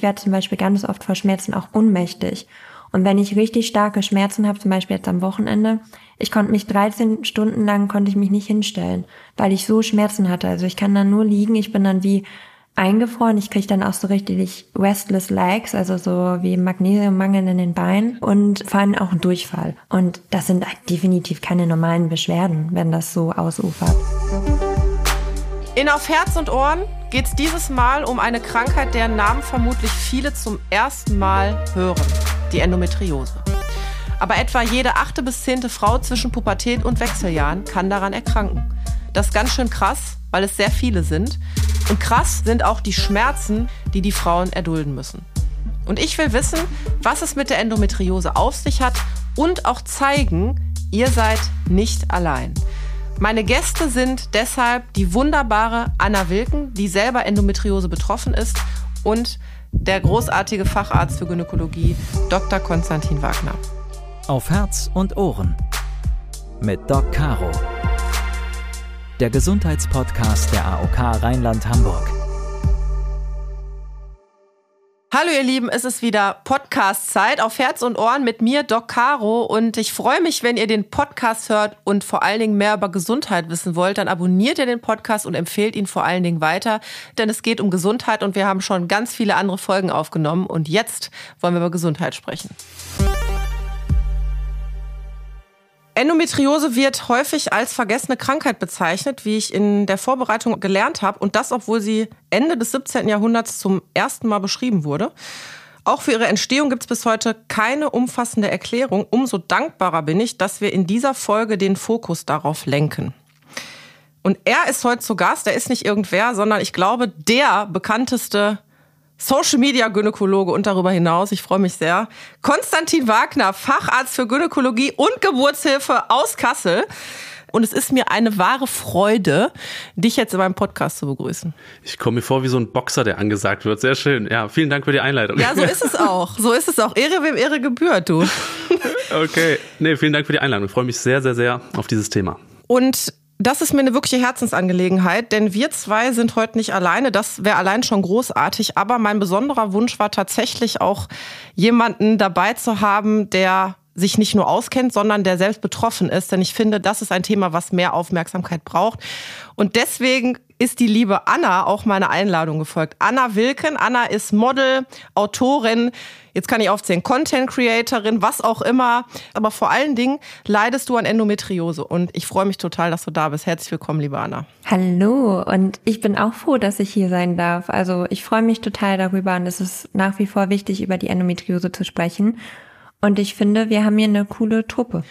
ich werde zum Beispiel ganz oft vor Schmerzen auch unmächtig. Und wenn ich richtig starke Schmerzen habe, zum Beispiel jetzt am Wochenende, ich konnte mich 13 Stunden lang konnte ich mich nicht hinstellen, weil ich so Schmerzen hatte. Also ich kann dann nur liegen, ich bin dann wie eingefroren. Ich kriege dann auch so richtig restless legs, also so wie Magnesiummangel in den Beinen und vor allem auch einen Durchfall. Und das sind definitiv keine normalen Beschwerden, wenn das so ausufert. In Auf Herz und Ohren geht es dieses Mal um eine Krankheit, deren Namen vermutlich viele zum ersten Mal hören. Die Endometriose. Aber etwa jede achte bis zehnte Frau zwischen Pubertät und Wechseljahren kann daran erkranken. Das ist ganz schön krass, weil es sehr viele sind. Und krass sind auch die Schmerzen, die die Frauen erdulden müssen. Und ich will wissen, was es mit der Endometriose auf sich hat und auch zeigen, ihr seid nicht allein. Meine Gäste sind deshalb die wunderbare Anna Wilken, die selber Endometriose betroffen ist, und der großartige Facharzt für Gynäkologie, Dr. Konstantin Wagner. Auf Herz und Ohren mit Doc Caro der Gesundheitspodcast der AOK Rheinland-Hamburg. Hallo ihr Lieben, es ist wieder Podcast-Zeit auf Herz und Ohren mit mir, Doc Caro. Und ich freue mich, wenn ihr den Podcast hört und vor allen Dingen mehr über Gesundheit wissen wollt, dann abonniert ihr den Podcast und empfehlt ihn vor allen Dingen weiter. Denn es geht um Gesundheit und wir haben schon ganz viele andere Folgen aufgenommen. Und jetzt wollen wir über Gesundheit sprechen. Endometriose wird häufig als vergessene Krankheit bezeichnet, wie ich in der Vorbereitung gelernt habe, und das, obwohl sie Ende des 17. Jahrhunderts zum ersten Mal beschrieben wurde. Auch für ihre Entstehung gibt es bis heute keine umfassende Erklärung. Umso dankbarer bin ich, dass wir in dieser Folge den Fokus darauf lenken. Und er ist heute zu Gast, er ist nicht irgendwer, sondern ich glaube, der bekannteste Social Media Gynäkologe und darüber hinaus, ich freue mich sehr, Konstantin Wagner, Facharzt für Gynäkologie und Geburtshilfe aus Kassel. Und es ist mir eine wahre Freude, dich jetzt in meinem Podcast zu begrüßen. Ich komme mir vor wie so ein Boxer, der angesagt wird. Sehr schön. Ja, vielen Dank für die Einleitung. Ja, so ist es auch. So ist es auch. Ehre wem Ehre gebührt, du. Okay. Nee, vielen Dank für die Einladung. Ich freue mich sehr, sehr, sehr auf dieses Thema. Und das ist mir eine wirkliche Herzensangelegenheit, denn wir zwei sind heute nicht alleine. Das wäre allein schon großartig. Aber mein besonderer Wunsch war tatsächlich auch, jemanden dabei zu haben, der sich nicht nur auskennt, sondern der selbst betroffen ist. Denn ich finde, das ist ein Thema, was mehr Aufmerksamkeit braucht. Und deswegen ist die liebe Anna auch meiner Einladung gefolgt. Anna Wilken. Anna ist Model, Autorin, jetzt kann ich aufzählen, Content Creatorin, was auch immer. Aber vor allen Dingen leidest du an Endometriose. Und ich freue mich total, dass du da bist. Herzlich willkommen, liebe Anna. Hallo. Und ich bin auch froh, dass ich hier sein darf. Also ich freue mich total darüber. Und es ist nach wie vor wichtig, über die Endometriose zu sprechen. Und ich finde, wir haben hier eine coole Truppe.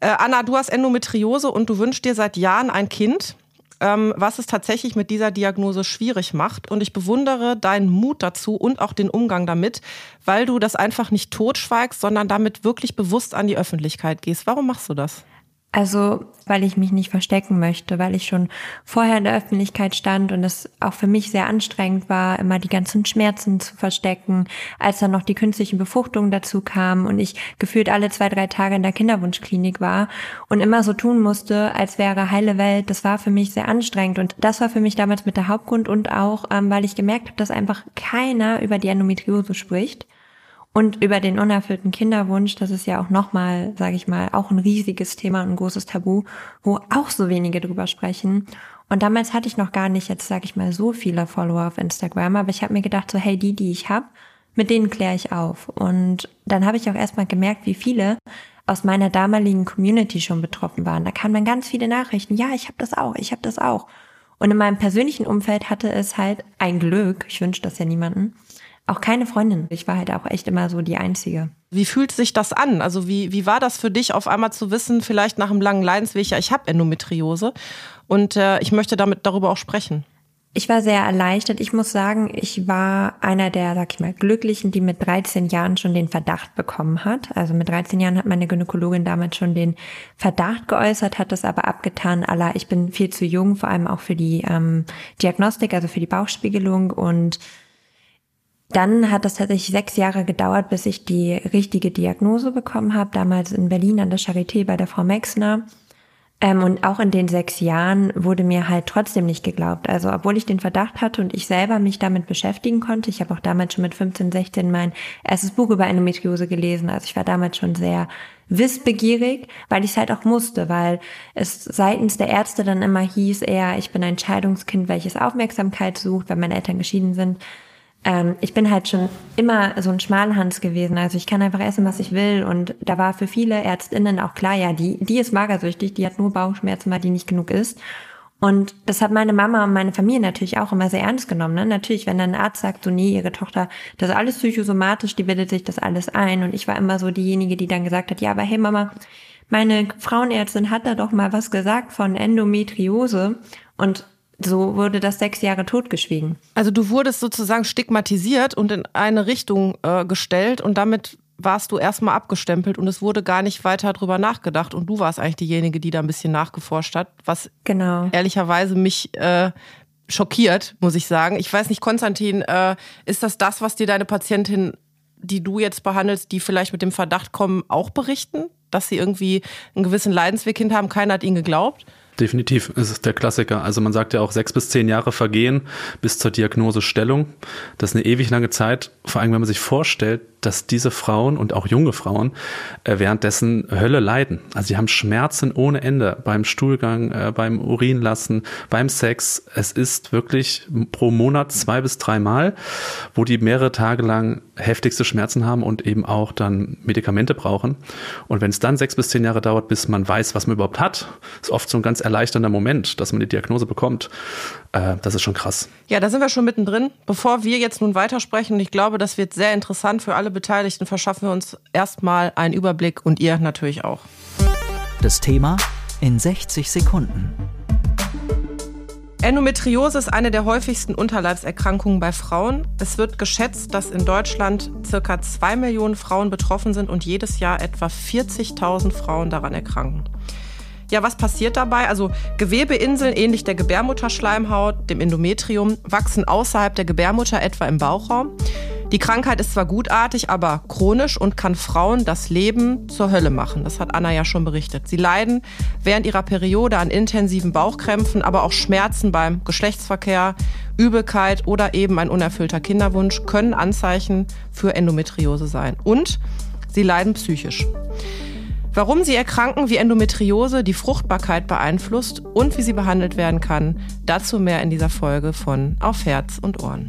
Äh, Anna, du hast Endometriose und du wünschst dir seit Jahren ein Kind ähm, was es tatsächlich mit dieser Diagnose schwierig macht. Und ich bewundere deinen Mut dazu und auch den Umgang damit, weil du das einfach nicht totschweigst, sondern damit wirklich bewusst an die Öffentlichkeit gehst. Warum machst du das? Also, weil ich mich nicht verstecken möchte, weil ich schon vorher in der Öffentlichkeit stand und es auch für mich sehr anstrengend war, immer die ganzen Schmerzen zu verstecken, als dann noch die künstlichen Befruchtungen dazu kamen und ich gefühlt alle zwei, drei Tage in der Kinderwunschklinik war und immer so tun musste, als wäre heile Welt. Das war für mich sehr anstrengend und das war für mich damals mit der Hauptgrund und auch, ähm, weil ich gemerkt habe, dass einfach keiner über die Endometriose spricht und über den unerfüllten Kinderwunsch, das ist ja auch nochmal, sage ich mal, auch ein riesiges Thema und ein großes Tabu, wo auch so wenige drüber sprechen. Und damals hatte ich noch gar nicht jetzt, sage ich mal, so viele Follower auf Instagram, aber ich habe mir gedacht, so hey, die, die ich habe, mit denen kläre ich auf. Und dann habe ich auch erstmal gemerkt, wie viele aus meiner damaligen Community schon betroffen waren. Da kamen dann ganz viele Nachrichten, ja, ich habe das auch, ich habe das auch. Und in meinem persönlichen Umfeld hatte es halt ein Glück, ich wünsche das ja niemanden, auch keine Freundin. Ich war halt auch echt immer so die Einzige. Wie fühlt sich das an? Also wie, wie war das für dich, auf einmal zu wissen, vielleicht nach einem langen Leidensweg, ja, ich habe Endometriose und äh, ich möchte damit darüber auch sprechen? Ich war sehr erleichtert. Ich muss sagen, ich war einer der, sag ich mal, Glücklichen, die mit 13 Jahren schon den Verdacht bekommen hat. Also mit 13 Jahren hat meine Gynäkologin damals schon den Verdacht geäußert, hat das aber abgetan. Allah, ich bin viel zu jung, vor allem auch für die ähm, Diagnostik, also für die Bauchspiegelung und dann hat es tatsächlich sechs Jahre gedauert, bis ich die richtige Diagnose bekommen habe, damals in Berlin an der Charité bei der Frau Mexner. Ähm, und auch in den sechs Jahren wurde mir halt trotzdem nicht geglaubt. Also obwohl ich den Verdacht hatte und ich selber mich damit beschäftigen konnte, ich habe auch damals schon mit 15, 16 mein erstes Buch über Endometriose gelesen. Also ich war damals schon sehr wissbegierig, weil ich es halt auch musste, weil es seitens der Ärzte dann immer hieß, eher ich bin ein Scheidungskind, welches Aufmerksamkeit sucht, weil meine Eltern geschieden sind ähm, ich bin halt schon immer so ein Schmalhans gewesen. Also ich kann einfach essen, was ich will. Und da war für viele ÄrztInnen auch klar, ja, die, die ist magersüchtig, die hat nur Bauchschmerzen, weil die nicht genug isst. Und das hat meine Mama und meine Familie natürlich auch immer sehr ernst genommen. Ne? Natürlich, wenn dann ein Arzt sagt, so nee, ihre Tochter, das ist alles psychosomatisch, die bildet sich das alles ein. Und ich war immer so diejenige, die dann gesagt hat, ja, aber hey Mama, meine Frauenärztin hat da doch mal was gesagt von Endometriose. Und so wurde das sechs Jahre totgeschwiegen. Also du wurdest sozusagen stigmatisiert und in eine Richtung äh, gestellt und damit warst du erstmal abgestempelt und es wurde gar nicht weiter drüber nachgedacht und du warst eigentlich diejenige, die da ein bisschen nachgeforscht hat, was genau. ehrlicherweise mich äh, schockiert, muss ich sagen. Ich weiß nicht, Konstantin, äh, ist das das, was dir deine Patientin, die du jetzt behandelst, die vielleicht mit dem Verdacht kommen, auch berichten, dass sie irgendwie einen gewissen Leidensweg hin haben, keiner hat ihnen geglaubt? Definitiv, es ist der Klassiker. Also man sagt ja auch sechs bis zehn Jahre vergehen bis zur Diagnosestellung. Das ist eine ewig lange Zeit, vor allem wenn man sich vorstellt, dass diese Frauen und auch junge Frauen äh, währenddessen Hölle leiden. Also sie haben Schmerzen ohne Ende beim Stuhlgang, äh, beim Urinlassen, beim Sex. Es ist wirklich pro Monat zwei bis drei Mal, wo die mehrere Tage lang heftigste Schmerzen haben und eben auch dann Medikamente brauchen. Und wenn es dann sechs bis zehn Jahre dauert, bis man weiß, was man überhaupt hat, ist oft so ein ganz erleichternder Moment, dass man die Diagnose bekommt. Äh, das ist schon krass. Ja, da sind wir schon mittendrin. Bevor wir jetzt nun weitersprechen, ich glaube, das wird sehr interessant für alle Beteiligten, verschaffen wir uns erstmal einen Überblick und ihr natürlich auch. Das Thema in 60 Sekunden. Endometriose ist eine der häufigsten Unterleibserkrankungen bei Frauen. Es wird geschätzt, dass in Deutschland circa zwei Millionen Frauen betroffen sind und jedes Jahr etwa 40.000 Frauen daran erkranken. Ja, was passiert dabei? Also Gewebeinseln ähnlich der Gebärmutterschleimhaut, dem Endometrium, wachsen außerhalb der Gebärmutter etwa im Bauchraum. Die Krankheit ist zwar gutartig, aber chronisch und kann Frauen das Leben zur Hölle machen. Das hat Anna ja schon berichtet. Sie leiden während ihrer Periode an intensiven Bauchkrämpfen, aber auch Schmerzen beim Geschlechtsverkehr, Übelkeit oder eben ein unerfüllter Kinderwunsch können Anzeichen für Endometriose sein. Und sie leiden psychisch. Warum sie erkranken, wie Endometriose die Fruchtbarkeit beeinflusst und wie sie behandelt werden kann, dazu mehr in dieser Folge von Auf Herz und Ohren.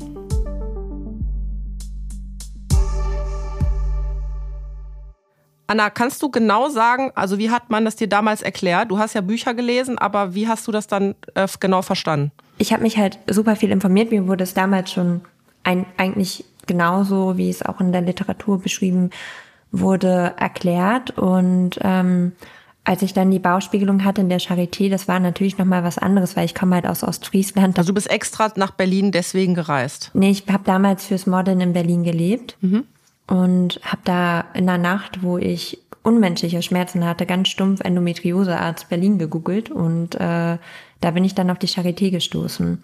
Anna, kannst du genau sagen, also wie hat man das dir damals erklärt? Du hast ja Bücher gelesen, aber wie hast du das dann äh, genau verstanden? Ich habe mich halt super viel informiert. Mir wurde es damals schon ein, eigentlich genauso, wie es auch in der Literatur beschrieben wurde erklärt und ähm, als ich dann die Bauspiegelung hatte in der Charité, das war natürlich noch mal was anderes, weil ich komme halt aus Ostfriesland. Also du bist extra nach Berlin deswegen gereist? Nee, ich habe damals fürs Modeln in Berlin gelebt mhm. und habe da in der Nacht, wo ich unmenschliche Schmerzen hatte, ganz stumpf Endometriosearzt Berlin gegoogelt und äh, da bin ich dann auf die Charité gestoßen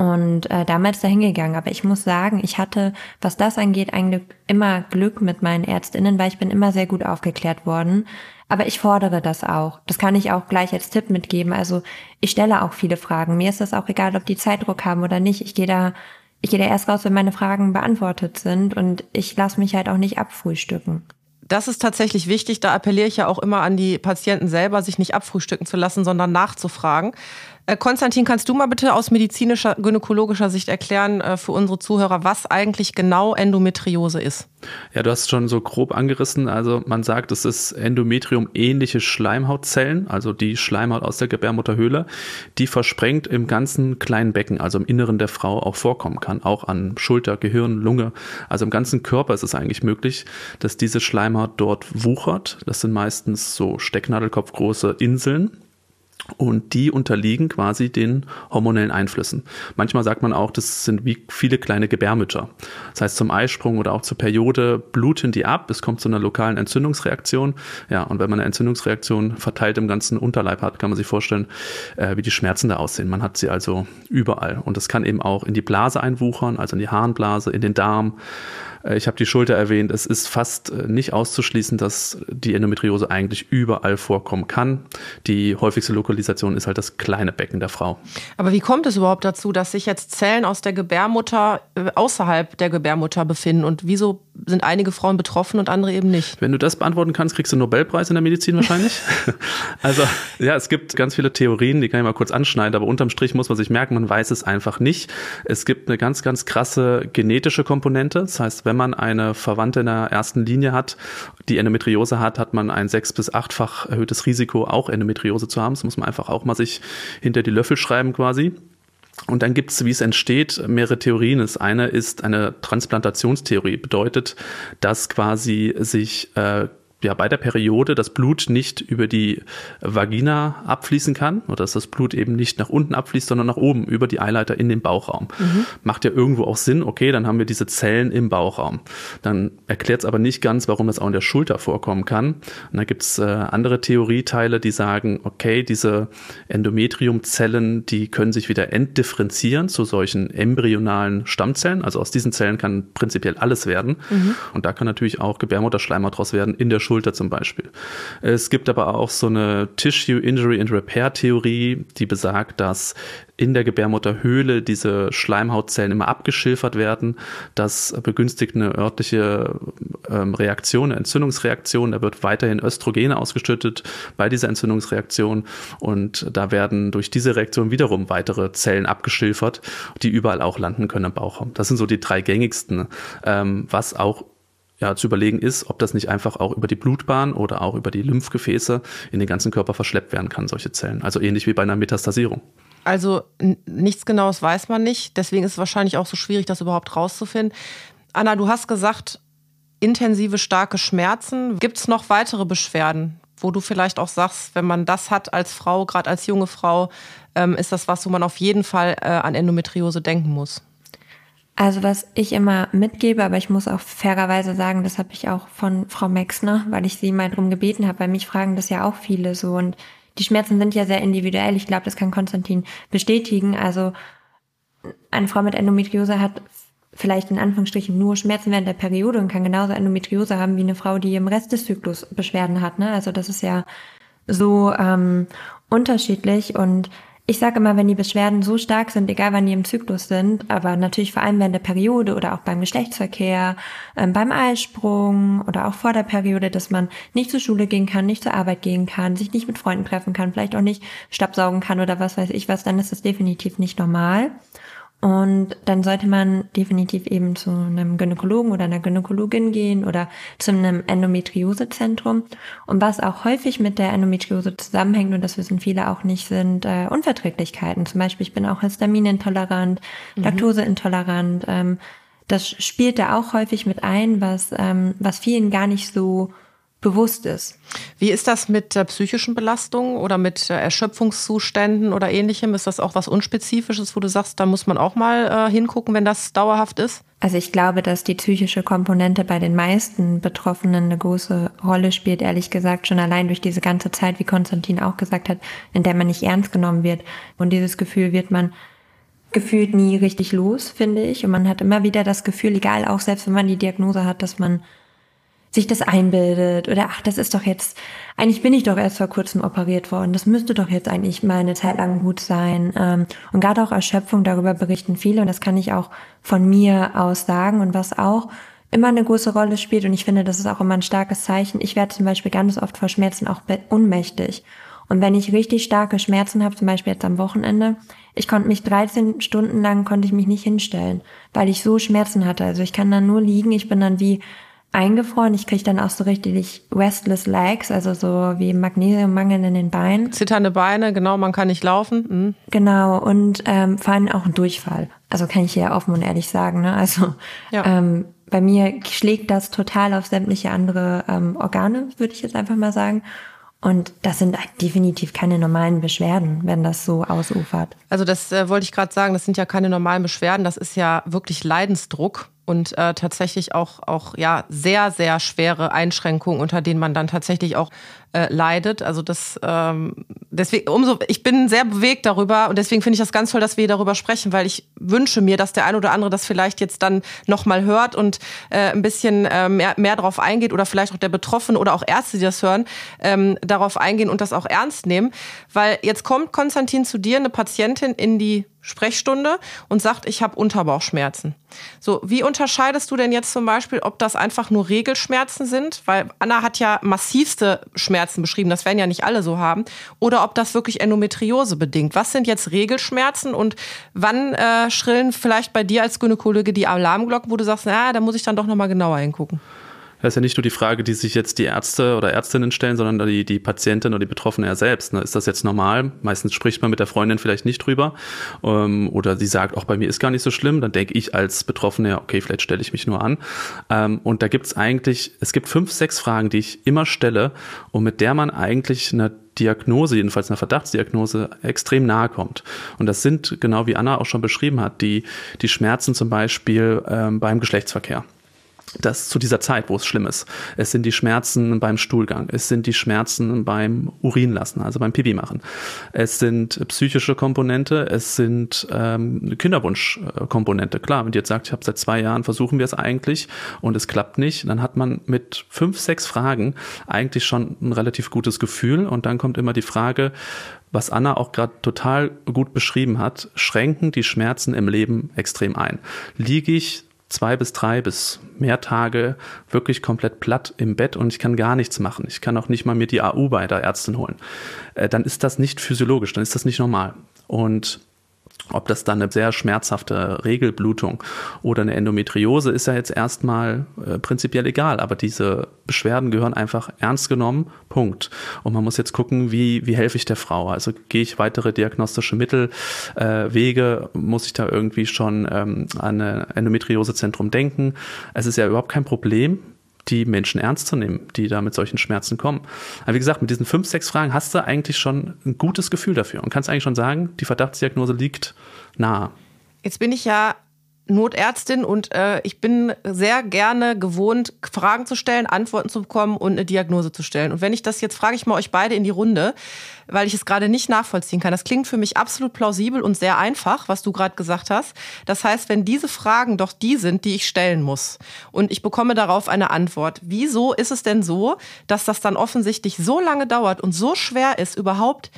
und äh, damals dahin gegangen. Aber ich muss sagen, ich hatte, was das angeht, eigentlich immer Glück mit meinen Ärztinnen, weil ich bin immer sehr gut aufgeklärt worden. Aber ich fordere das auch. Das kann ich auch gleich als Tipp mitgeben. Also ich stelle auch viele Fragen. Mir ist das auch egal, ob die Zeitdruck haben oder nicht. Ich gehe da, ich gehe da erst raus, wenn meine Fragen beantwortet sind und ich lasse mich halt auch nicht abfrühstücken. Das ist tatsächlich wichtig. Da appelliere ich ja auch immer an die Patienten selber, sich nicht abfrühstücken zu lassen, sondern nachzufragen. Äh, Konstantin, kannst du mal bitte aus medizinischer, gynäkologischer Sicht erklären äh, für unsere Zuhörer, was eigentlich genau Endometriose ist? Ja, du hast schon so grob angerissen. Also man sagt, es ist Endometrium-ähnliche Schleimhautzellen, also die Schleimhaut aus der Gebärmutterhöhle, die versprengt im ganzen kleinen Becken, also im Inneren der Frau auch vorkommen kann, auch an Schulter, Gehirn, Lunge. Also im ganzen Körper ist es eigentlich möglich, dass diese Schleimhaut dort wuchert. Das sind meistens so Stecknadelkopfgroße Inseln, und die unterliegen quasi den hormonellen Einflüssen. Manchmal sagt man auch, das sind wie viele kleine Gebärmütter. Das heißt, zum Eisprung oder auch zur Periode bluten die ab. Es kommt zu einer lokalen Entzündungsreaktion. Ja, und wenn man eine Entzündungsreaktion verteilt im ganzen Unterleib hat, kann man sich vorstellen, äh, wie die Schmerzen da aussehen. Man hat sie also überall. Und das kann eben auch in die Blase einwuchern, also in die Harnblase, in den Darm ich habe die Schulter erwähnt. Es ist fast äh, nicht auszuschließen, dass die Endometriose eigentlich überall vorkommen kann. Die häufigste Lokalisation ist halt das kleine Becken der Frau. Aber wie kommt es überhaupt dazu, dass sich jetzt Zellen aus der Gebärmutter äh, außerhalb der Gebärmutter befinden? Und wieso sind einige Frauen betroffen und andere eben nicht? Wenn du das beantworten kannst, kriegst du einen Nobelpreis in der Medizin wahrscheinlich. also ja, es gibt ganz viele Theorien, die kann ich mal kurz anschneiden, aber unterm Strich muss man sich merken, man weiß es einfach nicht. Es gibt eine ganz, ganz krasse genetische Komponente. Das heißt, wenn man eine Verwandte in der ersten Linie hat, die Endometriose hat, hat man ein sechs- bis achtfach erhöhtes Risiko, auch Endometriose zu haben. Das muss man einfach auch mal sich hinter die Löffel schreiben quasi. Und dann gibt es, wie es entsteht, mehrere Theorien. Das eine ist eine Transplantationstheorie, bedeutet, dass quasi sich äh, ja bei der Periode das Blut nicht über die Vagina abfließen kann oder dass das Blut eben nicht nach unten abfließt, sondern nach oben über die Eileiter in den Bauchraum. Mhm. Macht ja irgendwo auch Sinn, okay, dann haben wir diese Zellen im Bauchraum. Dann erklärt es aber nicht ganz, warum das auch in der Schulter vorkommen kann. Und da gibt es äh, andere Theorieteile, die sagen, okay, diese Endometriumzellen, die können sich wieder entdifferenzieren zu solchen embryonalen Stammzellen. Also aus diesen Zellen kann prinzipiell alles werden. Mhm. Und da kann natürlich auch Gebärmutterschleimhaut draus werden in der Schulter Schulter zum Beispiel. Es gibt aber auch so eine Tissue Injury and Repair Theorie, die besagt, dass in der Gebärmutterhöhle diese Schleimhautzellen immer abgeschilfert werden. Das begünstigt eine örtliche ähm, Reaktion, eine Entzündungsreaktion. Da wird weiterhin Östrogene ausgeschüttet bei dieser Entzündungsreaktion und da werden durch diese Reaktion wiederum weitere Zellen abgeschilfert, die überall auch landen können im Bauchraum. Das sind so die drei gängigsten, ähm, was auch ja, zu überlegen ist, ob das nicht einfach auch über die Blutbahn oder auch über die Lymphgefäße in den ganzen Körper verschleppt werden kann, solche Zellen. Also ähnlich wie bei einer Metastasierung. Also nichts Genaues weiß man nicht. Deswegen ist es wahrscheinlich auch so schwierig, das überhaupt rauszufinden. Anna, du hast gesagt, intensive, starke Schmerzen. Gibt es noch weitere Beschwerden, wo du vielleicht auch sagst, wenn man das hat als Frau, gerade als junge Frau, ähm, ist das was, wo man auf jeden Fall äh, an Endometriose denken muss? Also was ich immer mitgebe, aber ich muss auch fairerweise sagen, das habe ich auch von Frau Mexner, weil ich sie mal drum gebeten habe, weil mich fragen das ja auch viele so und die Schmerzen sind ja sehr individuell. Ich glaube, das kann Konstantin bestätigen. Also eine Frau mit Endometriose hat vielleicht in Anführungsstrichen nur Schmerzen während der Periode und kann genauso Endometriose haben wie eine Frau, die im Rest des Zyklus Beschwerden hat. Ne? Also das ist ja so ähm, unterschiedlich und ich sage immer, wenn die Beschwerden so stark sind, egal wann die im Zyklus sind, aber natürlich vor allem während der Periode oder auch beim Geschlechtsverkehr, ähm, beim Eisprung oder auch vor der Periode, dass man nicht zur Schule gehen kann, nicht zur Arbeit gehen kann, sich nicht mit Freunden treffen kann, vielleicht auch nicht Stabsaugen kann oder was weiß ich was, dann ist das definitiv nicht normal. Und dann sollte man definitiv eben zu einem Gynäkologen oder einer Gynäkologin gehen oder zu einem Endometriosezentrum. Und was auch häufig mit der Endometriose zusammenhängt, und das wissen viele auch nicht, sind äh, Unverträglichkeiten. Zum Beispiel, ich bin auch histaminintolerant, mhm. laktoseintolerant. Ähm, das spielt da auch häufig mit ein, was, ähm, was vielen gar nicht so bewusst ist. Wie ist das mit äh, psychischen Belastungen oder mit äh, Erschöpfungszuständen oder ähnlichem? Ist das auch was Unspezifisches, wo du sagst, da muss man auch mal äh, hingucken, wenn das dauerhaft ist? Also ich glaube, dass die psychische Komponente bei den meisten Betroffenen eine große Rolle spielt, ehrlich gesagt, schon allein durch diese ganze Zeit, wie Konstantin auch gesagt hat, in der man nicht ernst genommen wird. Und dieses Gefühl wird man gefühlt nie richtig los, finde ich. Und man hat immer wieder das Gefühl, egal auch selbst wenn man die Diagnose hat, dass man sich das einbildet oder ach, das ist doch jetzt, eigentlich bin ich doch erst vor kurzem operiert worden, das müsste doch jetzt eigentlich mal eine Zeit lang gut sein. Ähm, und gerade auch Erschöpfung, darüber berichten viele und das kann ich auch von mir aus sagen und was auch immer eine große Rolle spielt und ich finde, das ist auch immer ein starkes Zeichen. Ich werde zum Beispiel ganz oft vor Schmerzen auch ohnmächtig. Und wenn ich richtig starke Schmerzen habe, zum Beispiel jetzt am Wochenende, ich konnte mich 13 Stunden lang konnte ich mich nicht hinstellen, weil ich so Schmerzen hatte. Also ich kann dann nur liegen, ich bin dann wie eingefroren. Ich kriege dann auch so richtig restless legs, also so wie Magnesiummangel in den Beinen. Zitternde Beine, genau, man kann nicht laufen. Mhm. Genau, und ähm, vor allem auch ein Durchfall. Also kann ich hier offen und ehrlich sagen. Ne? Also ja. ähm, bei mir schlägt das total auf sämtliche andere ähm, Organe, würde ich jetzt einfach mal sagen. Und das sind definitiv keine normalen Beschwerden, wenn das so ausufert. Also das äh, wollte ich gerade sagen, das sind ja keine normalen Beschwerden, das ist ja wirklich Leidensdruck und äh, tatsächlich auch, auch ja, sehr, sehr schwere Einschränkungen, unter denen man dann tatsächlich auch äh, leidet. Also das ähm, deswegen umso ich bin sehr bewegt darüber und deswegen finde ich das ganz toll, dass wir darüber sprechen, weil ich wünsche mir, dass der ein oder andere das vielleicht jetzt dann noch mal hört und äh, ein bisschen äh, mehr, mehr darauf eingeht oder vielleicht auch der Betroffene oder auch Ärzte, die das hören, ähm, darauf eingehen und das auch ernst nehmen, weil jetzt kommt Konstantin zu dir eine Patientin in die Sprechstunde und sagt, ich habe Unterbauchschmerzen. So, wie unterscheidest du denn jetzt zum Beispiel, ob das einfach nur Regelschmerzen sind? Weil Anna hat ja massivste Schmerzen beschrieben, das werden ja nicht alle so haben. Oder ob das wirklich Endometriose bedingt. Was sind jetzt Regelschmerzen und wann äh, schrillen vielleicht bei dir als Gynäkologe die Alarmglocken, wo du sagst, na, da muss ich dann doch nochmal genauer hingucken? Das ist ja nicht nur die Frage, die sich jetzt die Ärzte oder Ärztinnen stellen, sondern die, die Patientin oder die Betroffene ja selbst. Ne? Ist das jetzt normal? Meistens spricht man mit der Freundin vielleicht nicht drüber. Ähm, oder sie sagt, auch bei mir ist gar nicht so schlimm. Dann denke ich als Betroffene, okay, vielleicht stelle ich mich nur an. Ähm, und da gibt es eigentlich, es gibt fünf, sechs Fragen, die ich immer stelle und mit der man eigentlich eine Diagnose, jedenfalls einer Verdachtsdiagnose, extrem nahe kommt. Und das sind, genau wie Anna auch schon beschrieben hat, die, die Schmerzen zum Beispiel ähm, beim Geschlechtsverkehr das zu dieser Zeit, wo es schlimm ist. Es sind die Schmerzen beim Stuhlgang, es sind die Schmerzen beim Urinlassen, also beim Pipi machen. Es sind psychische Komponente, es sind ähm, Kinderwunschkomponente. Klar, wenn ihr jetzt sagt, ich habe seit zwei Jahren versuchen wir es eigentlich und es klappt nicht, dann hat man mit fünf, sechs Fragen eigentlich schon ein relativ gutes Gefühl und dann kommt immer die Frage, was Anna auch gerade total gut beschrieben hat, schränken die Schmerzen im Leben extrem ein. Liege ich zwei bis drei bis mehr Tage wirklich komplett platt im Bett und ich kann gar nichts machen. Ich kann auch nicht mal mir die AU bei der Ärztin holen. Äh, dann ist das nicht physiologisch, dann ist das nicht normal. Und ob das dann eine sehr schmerzhafte Regelblutung oder eine Endometriose ist ja jetzt erstmal äh, prinzipiell egal, aber diese Beschwerden gehören einfach ernst genommen, Punkt. Und man muss jetzt gucken, wie, wie helfe ich der Frau? Also gehe ich weitere diagnostische Mittel, äh, Wege, muss ich da irgendwie schon ähm, an ein Endometriosezentrum denken? Es ist ja überhaupt kein Problem, die Menschen ernst zu nehmen, die da mit solchen Schmerzen kommen. Aber wie gesagt, mit diesen fünf, sechs Fragen hast du eigentlich schon ein gutes Gefühl dafür und kannst eigentlich schon sagen, die Verdachtsdiagnose liegt nahe. Jetzt bin ich ja Notärztin und äh, ich bin sehr gerne gewohnt, Fragen zu stellen, Antworten zu bekommen und eine Diagnose zu stellen. Und wenn ich das jetzt frage ich mal euch beide in die Runde, weil ich es gerade nicht nachvollziehen kann. Das klingt für mich absolut plausibel und sehr einfach, was du gerade gesagt hast. Das heißt, wenn diese Fragen doch die sind, die ich stellen muss und ich bekomme darauf eine Antwort, wieso ist es denn so, dass das dann offensichtlich so lange dauert und so schwer ist, überhaupt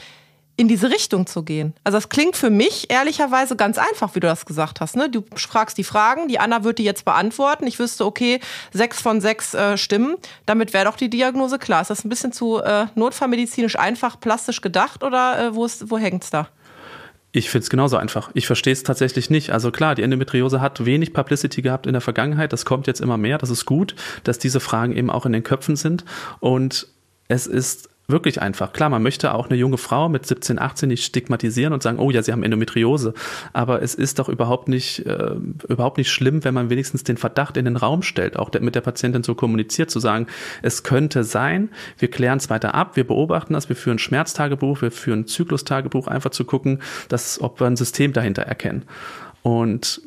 in diese Richtung zu gehen. Also das klingt für mich ehrlicherweise ganz einfach, wie du das gesagt hast. Ne? Du fragst die Fragen, die Anna wird die jetzt beantworten. Ich wüsste, okay, sechs von sechs äh, stimmen. Damit wäre doch die Diagnose klar. Ist das ein bisschen zu äh, notfallmedizinisch einfach, plastisch gedacht oder äh, wo, wo hängt es da? Ich finde es genauso einfach. Ich verstehe es tatsächlich nicht. Also klar, die Endometriose hat wenig Publicity gehabt in der Vergangenheit. Das kommt jetzt immer mehr. Das ist gut, dass diese Fragen eben auch in den Köpfen sind. Und es ist wirklich einfach. Klar, man möchte auch eine junge Frau mit 17, 18 nicht stigmatisieren und sagen, oh ja, sie haben Endometriose. Aber es ist doch überhaupt nicht, äh, überhaupt nicht schlimm, wenn man wenigstens den Verdacht in den Raum stellt, auch mit der Patientin so kommuniziert, zu sagen, es könnte sein, wir klären es weiter ab, wir beobachten das, wir führen Schmerztagebuch, wir führen Zyklustagebuch, einfach zu gucken, dass, ob wir ein System dahinter erkennen. Und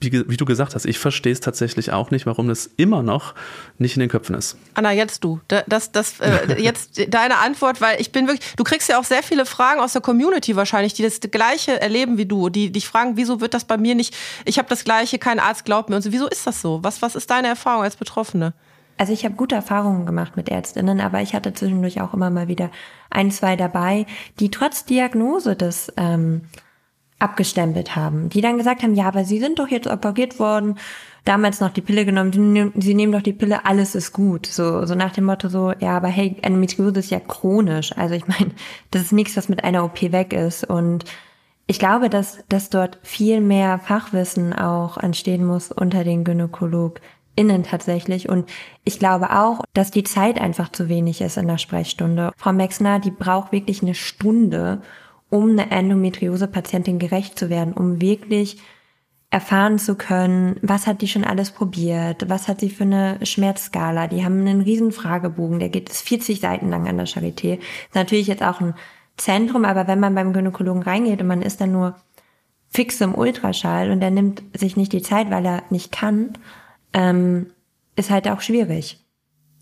wie, wie, du gesagt hast, ich verstehe es tatsächlich auch nicht, warum das immer noch nicht in den Köpfen ist. Anna, jetzt du. Das, das, äh, jetzt deine Antwort, weil ich bin wirklich, du kriegst ja auch sehr viele Fragen aus der Community wahrscheinlich, die das Gleiche erleben wie du, die dich fragen, wieso wird das bei mir nicht, ich habe das Gleiche, kein Arzt glaubt mir und so. Wieso ist das so? Was, was ist deine Erfahrung als Betroffene? Also ich habe gute Erfahrungen gemacht mit Ärztinnen, aber ich hatte zwischendurch auch immer mal wieder ein, zwei dabei, die trotz Diagnose des ähm, abgestempelt haben, die dann gesagt haben, ja, aber Sie sind doch jetzt operiert worden, damals noch die Pille genommen, Sie nehmen doch die Pille, alles ist gut. So, so nach dem Motto so, ja, aber hey, Endometriose ist ja chronisch. Also ich meine, das ist nichts, was mit einer OP weg ist. Und ich glaube, dass, dass dort viel mehr Fachwissen auch entstehen muss unter den GynäkologInnen tatsächlich. Und ich glaube auch, dass die Zeit einfach zu wenig ist in der Sprechstunde. Frau Mexner, die braucht wirklich eine Stunde, um eine Endometriose-Patientin gerecht zu werden, um wirklich erfahren zu können, was hat die schon alles probiert, was hat sie für eine Schmerzskala. Die haben einen riesen Fragebogen, der geht 40 Seiten lang an der Charité. Ist natürlich jetzt auch ein Zentrum, aber wenn man beim Gynäkologen reingeht und man ist dann nur fix im Ultraschall und er nimmt sich nicht die Zeit, weil er nicht kann, ähm, ist halt auch schwierig.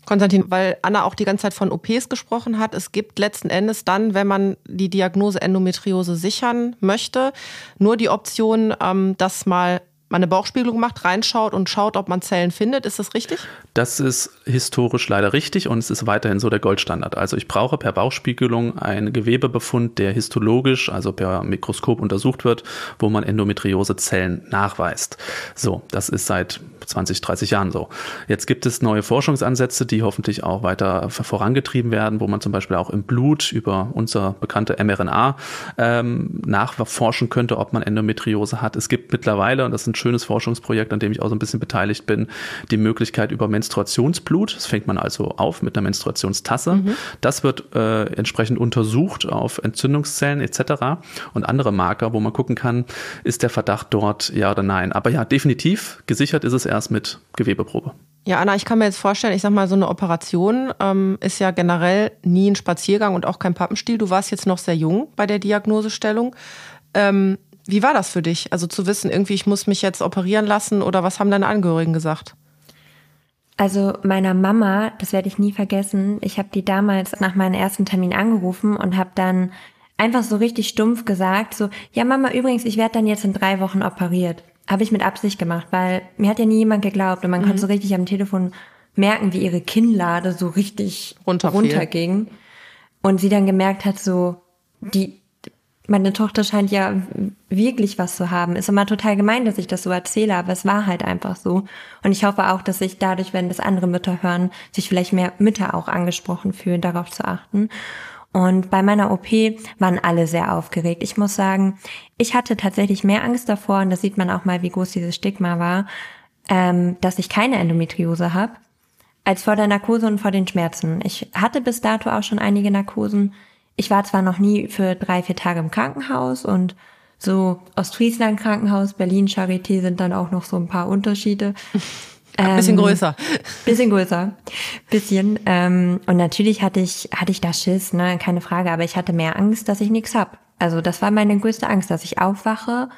Konstantin, weil Anna auch die ganze Zeit von OPs gesprochen hat, es gibt letzten Endes dann, wenn man die Diagnose Endometriose sichern möchte, nur die Option, ähm, dass mal man eine Bauchspiegelung macht, reinschaut und schaut, ob man Zellen findet. Ist das richtig? Das ist historisch leider richtig und es ist weiterhin so der Goldstandard. Also ich brauche per Bauchspiegelung einen Gewebebefund, der histologisch, also per Mikroskop untersucht wird, wo man Endometriosezellen nachweist. So, das ist seit 20, 30 Jahren so. Jetzt gibt es neue Forschungsansätze, die hoffentlich auch weiter vorangetrieben werden, wo man zum Beispiel auch im Blut über unser bekannte mRNA ähm, nachforschen könnte, ob man Endometriose hat. Es gibt mittlerweile, und das ist ein schönes Forschungsprojekt, an dem ich auch so ein bisschen beteiligt bin, die Möglichkeit über Menstruationsblut. Das fängt man also auf mit einer Menstruationstasse. Mhm. Das wird äh, entsprechend untersucht auf Entzündungszellen etc. und andere Marker, wo man gucken kann, ist der Verdacht dort ja oder nein. Aber ja, definitiv gesichert ist es erst mit Gewebeprobe. Ja, Anna, ich kann mir jetzt vorstellen, ich sag mal, so eine Operation ähm, ist ja generell nie ein Spaziergang und auch kein Pappenstiel. Du warst jetzt noch sehr jung bei der Diagnosestellung. Ähm, wie war das für dich? Also zu wissen, irgendwie, ich muss mich jetzt operieren lassen oder was haben deine Angehörigen gesagt? Also meiner Mama, das werde ich nie vergessen, ich habe die damals nach meinem ersten Termin angerufen und habe dann einfach so richtig stumpf gesagt, so, ja Mama, übrigens, ich werde dann jetzt in drei Wochen operiert. Habe ich mit Absicht gemacht, weil mir hat ja nie jemand geglaubt und man mhm. konnte so richtig am Telefon merken, wie ihre Kinnlade so richtig runterging. Und sie dann gemerkt hat, so, die, meine Tochter scheint ja wirklich was zu haben. Ist immer total gemein, dass ich das so erzähle, aber es war halt einfach so. Und ich hoffe auch, dass sich dadurch, wenn das andere Mütter hören, sich vielleicht mehr Mütter auch angesprochen fühlen, darauf zu achten. Und bei meiner OP waren alle sehr aufgeregt. Ich muss sagen, ich hatte tatsächlich mehr Angst davor, und das sieht man auch mal, wie groß dieses Stigma war, ähm, dass ich keine Endometriose habe, als vor der Narkose und vor den Schmerzen. Ich hatte bis dato auch schon einige Narkosen. Ich war zwar noch nie für drei, vier Tage im Krankenhaus und so Ostfriesland Krankenhaus, Berlin Charité sind dann auch noch so ein paar Unterschiede. Ähm, bisschen größer. Bisschen größer. Bisschen. Ähm, und natürlich hatte ich, hatte ich da Schiss, ne, keine Frage, aber ich hatte mehr Angst, dass ich nichts hab. Also das war meine größte Angst, dass ich aufwache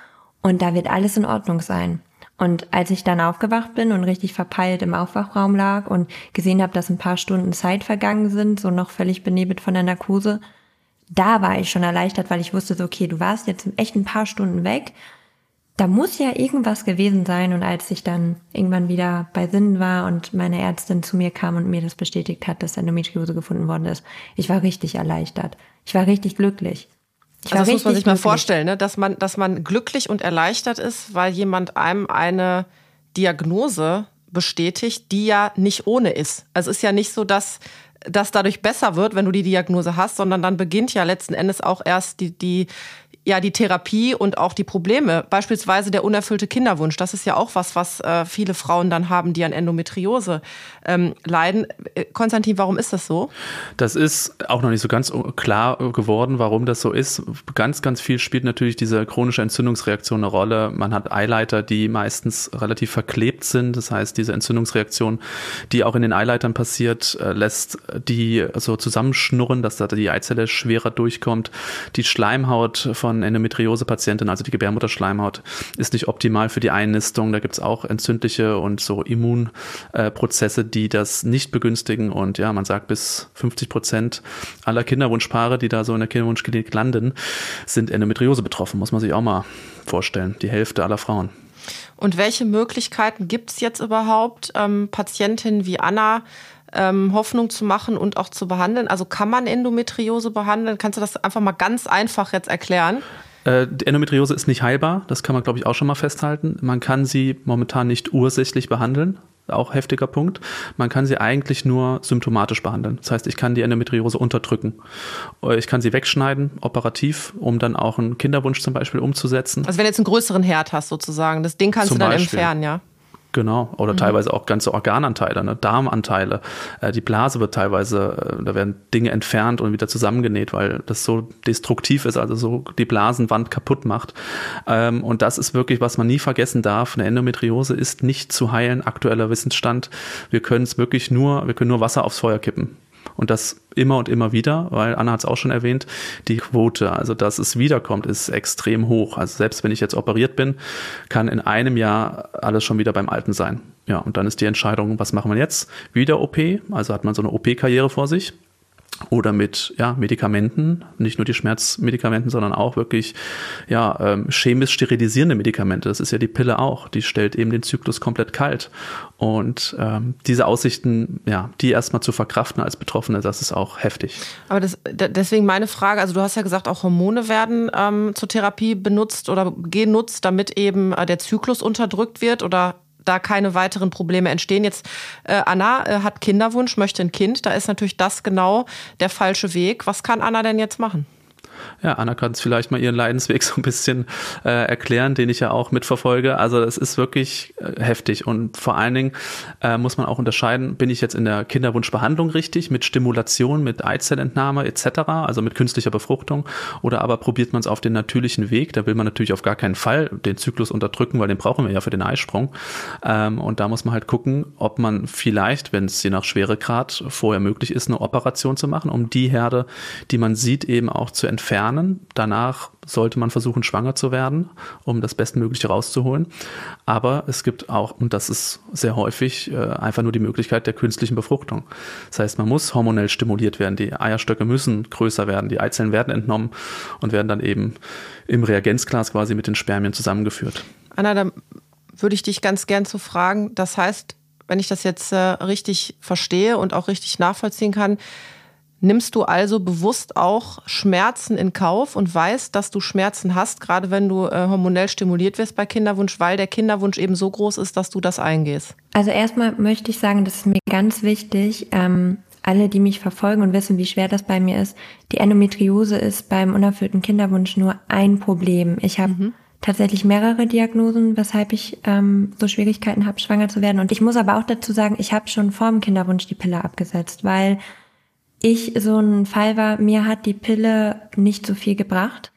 und da wird alles in Ordnung sein. Und als ich dann aufgewacht bin und richtig verpeilt im Aufwachraum lag und gesehen habe, dass ein paar Stunden Zeit vergangen sind, so noch völlig benebelt von der Narkose, da war ich schon erleichtert, weil ich wusste so, okay, du warst jetzt echt ein paar Stunden weg da muss ja irgendwas gewesen sein. Und als ich dann irgendwann wieder bei Sinnen war und meine Ärztin zu mir kam und mir das bestätigt hat, dass Endometriose gefunden worden ist, ich war richtig erleichtert. Ich war richtig glücklich. Ich also das muss man sich glücklich. mal vorstellen, ne? dass man, dass man glücklich und erleichtert ist, weil jemand einem eine Diagnose bestätigt, die ja nicht ohne ist. Also es ist ja nicht so, dass das dadurch besser wird, wenn du die Diagnose hast, sondern dann beginnt ja letzten Endes auch erst die, die, ja die Therapie und auch die Probleme, beispielsweise der unerfüllte Kinderwunsch. Das ist ja auch was, was äh, viele Frauen dann haben, die an Endometriose ähm, leiden. Äh, Konstantin, warum ist das so? Das ist auch noch nicht so ganz klar geworden, warum das so ist. Ganz, ganz viel spielt natürlich diese chronische Entzündungsreaktion eine Rolle. Man hat Eileiter, die meistens relativ verklebt sind. Das heißt, diese Entzündungsreaktion, die auch in den Eileitern passiert, äh, lässt die so zusammenschnurren, dass da die Eizelle schwerer durchkommt. Die Schleimhaut von von Endometriose-Patientinnen, also die Gebärmutterschleimhaut, ist nicht optimal für die Einnistung. Da gibt es auch entzündliche und so Immunprozesse, die das nicht begünstigen. Und ja, man sagt, bis 50 Prozent aller Kinderwunschpaare, die da so in der Kinderwunschklinik landen, sind Endometriose betroffen. Muss man sich auch mal vorstellen. Die Hälfte aller Frauen. Und welche Möglichkeiten gibt es jetzt überhaupt, ähm, Patientinnen wie Anna ähm, Hoffnung zu machen und auch zu behandeln? Also kann man Endometriose behandeln? Kannst du das einfach mal ganz einfach jetzt erklären? Äh, die Endometriose ist nicht heilbar, das kann man, glaube ich, auch schon mal festhalten. Man kann sie momentan nicht ursächlich behandeln, auch heftiger Punkt. Man kann sie eigentlich nur symptomatisch behandeln. Das heißt, ich kann die Endometriose unterdrücken. Äh, ich kann sie wegschneiden, operativ, um dann auch einen Kinderwunsch zum Beispiel umzusetzen. Also wenn du jetzt einen größeren Herd hast sozusagen, das Ding kannst zum du dann Beispiel. entfernen, ja? Genau, oder mhm. teilweise auch ganze Organanteile, ne? Darmanteile. Äh, die Blase wird teilweise, äh, da werden Dinge entfernt und wieder zusammengenäht, weil das so destruktiv ist, also so die Blasenwand kaputt macht. Ähm, und das ist wirklich, was man nie vergessen darf. Eine Endometriose ist nicht zu heilen, aktueller Wissensstand. Wir können es wirklich nur, wir können nur Wasser aufs Feuer kippen. Und das immer und immer wieder, weil Anna hat es auch schon erwähnt, die Quote, also dass es wiederkommt, ist extrem hoch. Also selbst wenn ich jetzt operiert bin, kann in einem Jahr alles schon wieder beim Alten sein. Ja, und dann ist die Entscheidung, was machen wir jetzt? Wieder OP, also hat man so eine OP-Karriere vor sich oder mit ja, Medikamenten, nicht nur die Schmerzmedikamenten, sondern auch wirklich ja, ähm, chemisch sterilisierende Medikamente. Das ist ja die Pille auch. Die stellt eben den Zyklus komplett kalt. Und ähm, diese Aussichten, ja, die erstmal zu verkraften als Betroffene, das ist auch heftig. Aber das, deswegen meine Frage, also du hast ja gesagt, auch Hormone werden ähm, zur Therapie benutzt oder genutzt, damit eben äh, der Zyklus unterdrückt wird oder da keine weiteren Probleme entstehen. Jetzt äh, Anna äh, hat Kinderwunsch, möchte ein Kind. Da ist natürlich das genau der falsche Weg. Was kann Anna denn jetzt machen? Ja, Anna kann es vielleicht mal ihren Leidensweg so ein bisschen äh, erklären, den ich ja auch mitverfolge. Also es ist wirklich äh, heftig und vor allen Dingen äh, muss man auch unterscheiden, bin ich jetzt in der Kinderwunschbehandlung richtig, mit Stimulation, mit Eizellentnahme etc., also mit künstlicher Befruchtung oder aber probiert man es auf den natürlichen Weg, da will man natürlich auf gar keinen Fall den Zyklus unterdrücken, weil den brauchen wir ja für den Eisprung. Ähm, und da muss man halt gucken, ob man vielleicht, wenn es je nach Schweregrad vorher möglich ist, eine Operation zu machen, um die Herde, die man sieht, eben auch zu entfernen entfernen. Danach sollte man versuchen, schwanger zu werden, um das Bestmögliche rauszuholen. Aber es gibt auch, und das ist sehr häufig, äh, einfach nur die Möglichkeit der künstlichen Befruchtung. Das heißt, man muss hormonell stimuliert werden. Die Eierstöcke müssen größer werden. Die Eizellen werden entnommen und werden dann eben im Reagenzglas quasi mit den Spermien zusammengeführt. Anna, da würde ich dich ganz gern zu fragen. Das heißt, wenn ich das jetzt äh, richtig verstehe und auch richtig nachvollziehen kann, Nimmst du also bewusst auch Schmerzen in Kauf und weißt, dass du Schmerzen hast, gerade wenn du äh, hormonell stimuliert wirst bei Kinderwunsch, weil der Kinderwunsch eben so groß ist, dass du das eingehst? Also erstmal möchte ich sagen, das ist mir ganz wichtig. Ähm, alle, die mich verfolgen und wissen, wie schwer das bei mir ist, die Endometriose ist beim unerfüllten Kinderwunsch nur ein Problem. Ich habe mhm. tatsächlich mehrere Diagnosen, weshalb ich ähm, so Schwierigkeiten habe, schwanger zu werden. Und ich muss aber auch dazu sagen, ich habe schon vor dem Kinderwunsch die Pille abgesetzt, weil ich so ein Fall war, mir hat die Pille nicht so viel gebracht.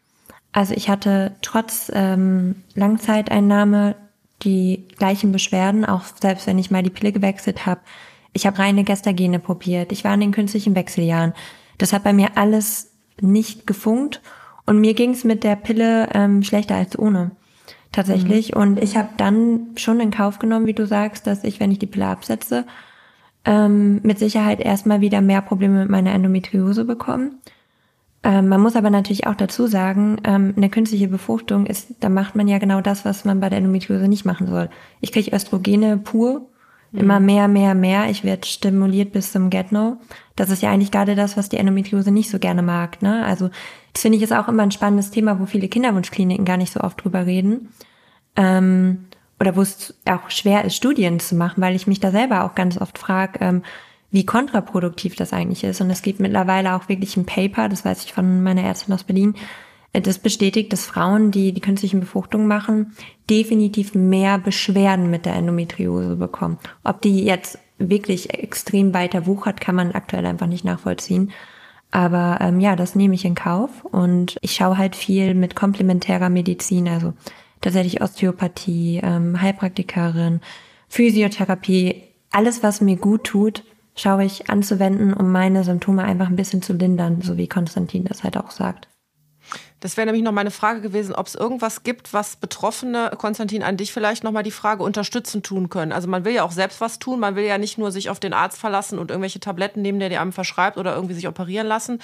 Also ich hatte trotz ähm, Langzeiteinnahme die gleichen Beschwerden, auch selbst wenn ich mal die Pille gewechselt habe. Ich habe reine Gestagene probiert. Ich war in den künstlichen Wechseljahren. Das hat bei mir alles nicht gefunkt und mir ging es mit der Pille ähm, schlechter als ohne. Tatsächlich. Mhm. Und ich habe dann schon in Kauf genommen, wie du sagst, dass ich, wenn ich die Pille absetze, ähm, mit Sicherheit erstmal wieder mehr Probleme mit meiner Endometriose bekommen. Ähm, man muss aber natürlich auch dazu sagen, ähm, eine künstliche Befruchtung ist, da macht man ja genau das, was man bei der Endometriose nicht machen soll. Ich kriege Östrogene pur, mhm. immer mehr, mehr, mehr. Ich werde stimuliert bis zum Get-No. Das ist ja eigentlich gerade das, was die Endometriose nicht so gerne mag. Ne? Also das finde ich ist auch immer ein spannendes Thema, wo viele Kinderwunschkliniken gar nicht so oft drüber reden. Ähm, oder wo es auch schwer ist, Studien zu machen, weil ich mich da selber auch ganz oft frage, ähm, wie kontraproduktiv das eigentlich ist. Und es gibt mittlerweile auch wirklich ein Paper, das weiß ich von meiner Ärztin aus Berlin, äh, das bestätigt, dass Frauen, die die künstlichen Befruchtungen machen, definitiv mehr Beschwerden mit der Endometriose bekommen. Ob die jetzt wirklich extrem weiter wuchert, kann man aktuell einfach nicht nachvollziehen. Aber ähm, ja, das nehme ich in Kauf und ich schaue halt viel mit komplementärer Medizin, also tatsächlich Osteopathie, ähm, Heilpraktikerin, Physiotherapie, alles, was mir gut tut, schaue ich anzuwenden, um meine Symptome einfach ein bisschen zu lindern, so wie Konstantin das halt auch sagt. Das wäre nämlich noch meine Frage gewesen, ob es irgendwas gibt, was Betroffene, Konstantin, an dich vielleicht nochmal die Frage unterstützen tun können. Also man will ja auch selbst was tun, man will ja nicht nur sich auf den Arzt verlassen und irgendwelche Tabletten nehmen, der dir einem verschreibt oder irgendwie sich operieren lassen.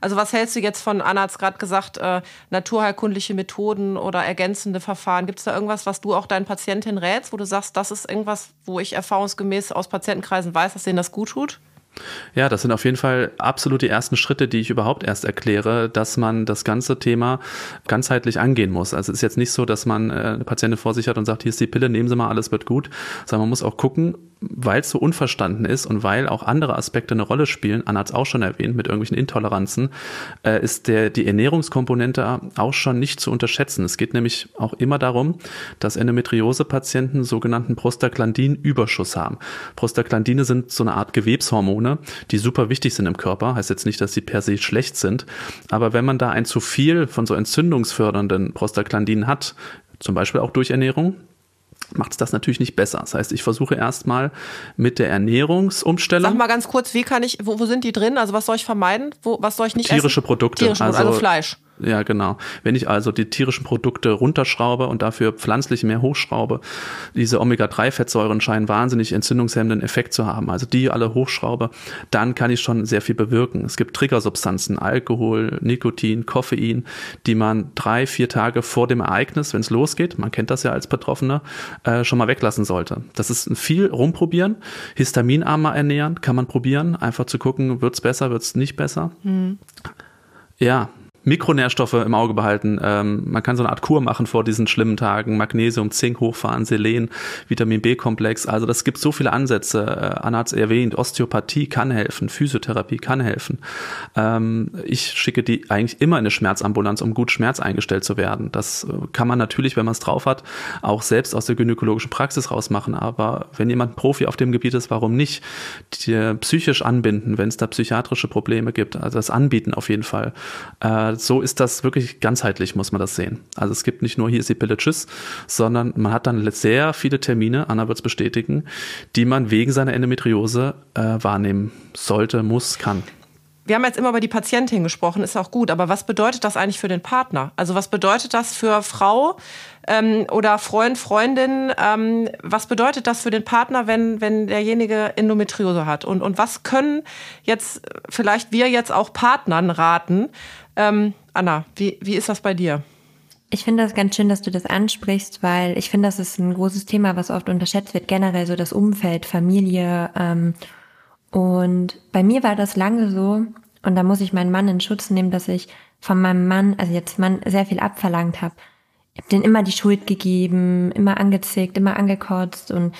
Also was hältst du jetzt von, Anna hat es gerade gesagt, äh, naturheilkundliche Methoden oder ergänzende Verfahren? Gibt es da irgendwas, was du auch deinen Patientinnen rätst, wo du sagst, das ist irgendwas, wo ich erfahrungsgemäß aus Patientenkreisen weiß, dass denen das gut tut? Ja, das sind auf jeden Fall absolut die ersten Schritte, die ich überhaupt erst erkläre, dass man das ganze Thema ganzheitlich angehen muss. Also es ist jetzt nicht so, dass man äh, eine Patientin vor sich hat und sagt, hier ist die Pille, nehmen Sie mal, alles wird gut, sondern man muss auch gucken, weil es so unverstanden ist und weil auch andere Aspekte eine Rolle spielen, Anna hat es auch schon erwähnt, mit irgendwelchen Intoleranzen, äh, ist der, die Ernährungskomponente auch schon nicht zu unterschätzen. Es geht nämlich auch immer darum, dass Endometriose-Patienten sogenannten Prostaglandin-Überschuss haben. Prostaglandine sind so eine Art Gewebshormone, die super wichtig sind im Körper. Heißt jetzt nicht, dass sie per se schlecht sind. Aber wenn man da ein zu viel von so entzündungsfördernden Prostaglandinen hat, zum Beispiel auch durch Ernährung, macht es das natürlich nicht besser. Das heißt, ich versuche erstmal mit der Ernährungsumstellung. Sag mal ganz kurz, wie kann ich, wo, wo sind die drin? Also was soll ich vermeiden? Wo, was soll ich nicht Tierische essen? Produkte. Tierische Produkte, also, also Fleisch. Ja, genau. Wenn ich also die tierischen Produkte runterschraube und dafür pflanzlich mehr hochschraube, diese Omega-3-Fettsäuren scheinen wahnsinnig entzündungshemmenden Effekt zu haben. Also die alle hochschraube, dann kann ich schon sehr viel bewirken. Es gibt Triggersubstanzen, Alkohol, Nikotin, Koffein, die man drei, vier Tage vor dem Ereignis, wenn es losgeht, man kennt das ja als Betroffener, äh, schon mal weglassen sollte. Das ist viel rumprobieren, histaminarmer ernähren, kann man probieren, einfach zu gucken, wird's besser, wird's nicht besser. Mhm. Ja, Mikronährstoffe im Auge behalten. Ähm, man kann so eine Art Kur machen vor diesen schlimmen Tagen. Magnesium, Zink hochfahren, Selen, Vitamin B-Komplex. Also das gibt so viele Ansätze. Äh, Anna hat es erwähnt. Osteopathie kann helfen. Physiotherapie kann helfen. Ähm, ich schicke die eigentlich immer in eine Schmerzambulanz, um gut Schmerz eingestellt zu werden. Das äh, kann man natürlich, wenn man es drauf hat, auch selbst aus der gynäkologischen Praxis rausmachen. Aber wenn jemand Profi auf dem Gebiet ist, warum nicht? Die, psychisch anbinden, wenn es da psychiatrische Probleme gibt. Also das anbieten auf jeden Fall. Äh, so ist das wirklich ganzheitlich, muss man das sehen. Also es gibt nicht nur hier ist die Pille Tschüss, sondern man hat dann sehr viele Termine, Anna wird es bestätigen, die man wegen seiner Endometriose äh, wahrnehmen sollte, muss, kann wir haben jetzt immer über die Patientin gesprochen, ist auch gut, aber was bedeutet das eigentlich für den Partner? Also was bedeutet das für Frau ähm, oder Freund, Freundin? Ähm, was bedeutet das für den Partner, wenn, wenn derjenige Endometriose hat? Und, und was können jetzt vielleicht wir jetzt auch Partnern raten, ähm, Anna, wie, wie ist das bei dir? Ich finde das ganz schön, dass du das ansprichst, weil ich finde, das ist ein großes Thema, was oft unterschätzt wird, generell so das Umfeld, Familie. Ähm, und bei mir war das lange so, und da muss ich meinen Mann in Schutz nehmen, dass ich von meinem Mann, also jetzt Mann, sehr viel abverlangt habe. Ich habe denen immer die Schuld gegeben, immer angezickt, immer angekotzt und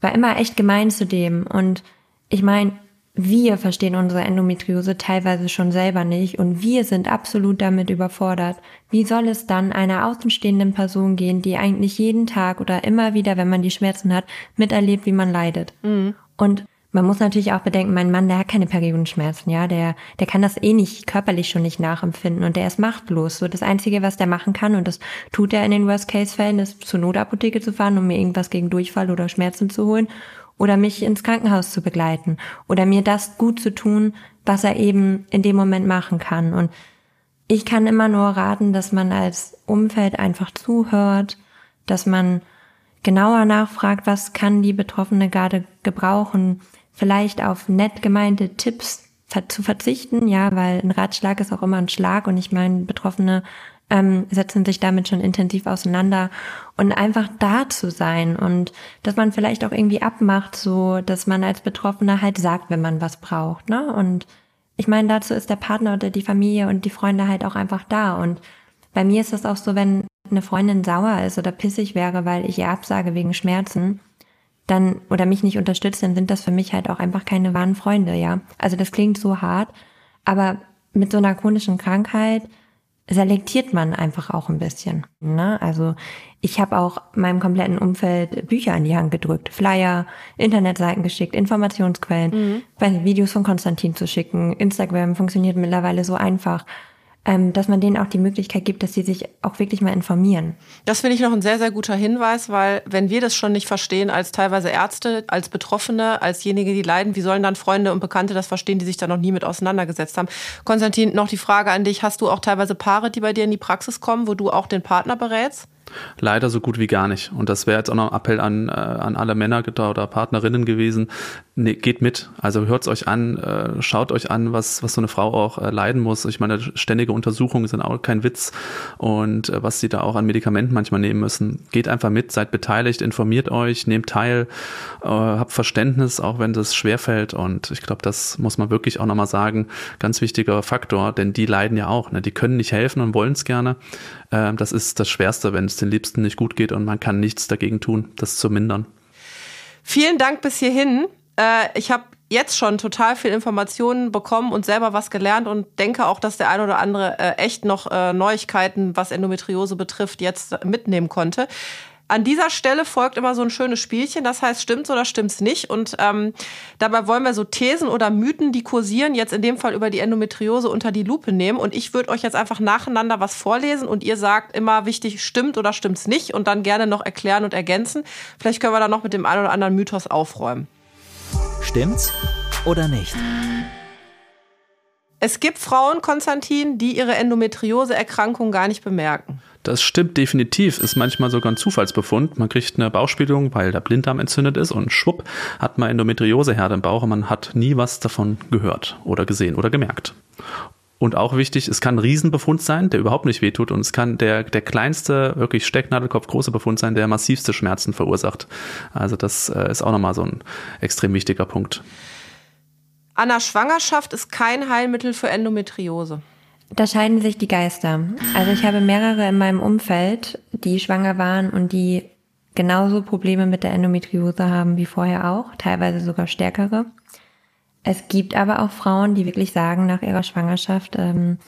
war immer echt gemein zu dem. Und ich meine, wir verstehen unsere Endometriose teilweise schon selber nicht und wir sind absolut damit überfordert. Wie soll es dann einer außenstehenden Person gehen, die eigentlich jeden Tag oder immer wieder, wenn man die Schmerzen hat, miterlebt, wie man leidet? Mhm. Und man muss natürlich auch bedenken, mein Mann, der hat keine Periodenschmerzen, ja, der, der kann das eh nicht körperlich schon nicht nachempfinden und der ist machtlos. So das Einzige, was der machen kann, und das tut er in den Worst-Case-Fällen, ist zur Notapotheke zu fahren, um mir irgendwas gegen Durchfall oder Schmerzen zu holen oder mich ins Krankenhaus zu begleiten oder mir das gut zu tun, was er eben in dem Moment machen kann. Und ich kann immer nur raten, dass man als Umfeld einfach zuhört, dass man genauer nachfragt, was kann die Betroffene gerade gebrauchen, vielleicht auf nett gemeinte Tipps zu verzichten, ja, weil ein Ratschlag ist auch immer ein Schlag und ich meine, Betroffene ähm, setzen sich damit schon intensiv auseinander und einfach da zu sein und dass man vielleicht auch irgendwie abmacht, so dass man als Betroffener halt sagt, wenn man was braucht, ne? Und ich meine, dazu ist der Partner oder die Familie und die Freunde halt auch einfach da. Und bei mir ist das auch so, wenn eine Freundin sauer ist oder pissig wäre, weil ich ihr absage wegen Schmerzen, dann oder mich nicht unterstützt, dann sind das für mich halt auch einfach keine wahren Freunde, ja. Also das klingt so hart, aber mit so einer chronischen Krankheit selektiert man einfach auch ein bisschen. Ne? Also ich habe auch meinem kompletten Umfeld Bücher in die Hand gedrückt, Flyer, Internetseiten geschickt, Informationsquellen, mhm. Videos von Konstantin zu schicken. Instagram funktioniert mittlerweile so einfach dass man denen auch die Möglichkeit gibt, dass sie sich auch wirklich mal informieren. Das finde ich noch ein sehr, sehr guter Hinweis, weil wenn wir das schon nicht verstehen als teilweise Ärzte, als Betroffene, als diejenigen, die leiden, wie sollen dann Freunde und Bekannte das verstehen, die sich da noch nie mit auseinandergesetzt haben? Konstantin, noch die Frage an dich. Hast du auch teilweise Paare, die bei dir in die Praxis kommen, wo du auch den Partner berätst? Leider so gut wie gar nicht. Und das wäre jetzt auch noch ein Appell an, äh, an alle Männer oder Partnerinnen gewesen. Nee, geht mit. Also hört's euch an, äh, schaut euch an, was, was so eine Frau auch äh, leiden muss. Ich meine, ständige Untersuchungen sind auch kein Witz. Und äh, was sie da auch an Medikamenten manchmal nehmen müssen. Geht einfach mit, seid beteiligt, informiert euch, nehmt teil, äh, habt Verständnis, auch wenn das schwerfällt. Und ich glaube, das muss man wirklich auch nochmal sagen. Ganz wichtiger Faktor, denn die leiden ja auch. Ne? Die können nicht helfen und wollen es gerne. Ähm, das ist das Schwerste, wenn es den Liebsten nicht gut geht und man kann nichts dagegen tun, das zu mindern. Vielen Dank bis hierhin. Äh, ich habe jetzt schon total viel Informationen bekommen und selber was gelernt und denke auch, dass der ein oder andere äh, echt noch äh, Neuigkeiten, was Endometriose betrifft, jetzt mitnehmen konnte. An dieser Stelle folgt immer so ein schönes Spielchen, das heißt, stimmt's oder stimmt's nicht? Und ähm, dabei wollen wir so Thesen oder Mythen, die kursieren, jetzt in dem Fall über die Endometriose unter die Lupe nehmen. Und ich würde euch jetzt einfach nacheinander was vorlesen und ihr sagt immer wichtig, stimmt oder stimmt's nicht und dann gerne noch erklären und ergänzen. Vielleicht können wir da noch mit dem einen oder anderen Mythos aufräumen. Stimmt's oder nicht? Es gibt Frauen, Konstantin, die ihre Endometriose-Erkrankung gar nicht bemerken. Das stimmt definitiv, ist manchmal sogar ein Zufallsbefund. Man kriegt eine Bauchspiegelung, weil der Blinddarm entzündet ist und schwupp hat man Endometrioseherde im Bauch und man hat nie was davon gehört oder gesehen oder gemerkt. Und auch wichtig, es kann ein Riesenbefund sein, der überhaupt nicht wehtut und es kann der, der kleinste, wirklich Stecknadelkopf große Befund sein, der massivste Schmerzen verursacht. Also das äh, ist auch nochmal so ein extrem wichtiger Punkt. Anna, Schwangerschaft ist kein Heilmittel für Endometriose. Da scheiden sich die Geister. Also ich habe mehrere in meinem Umfeld, die schwanger waren und die genauso Probleme mit der Endometriose haben wie vorher auch, teilweise sogar stärkere. Es gibt aber auch Frauen, die wirklich sagen, nach ihrer Schwangerschaft ähm,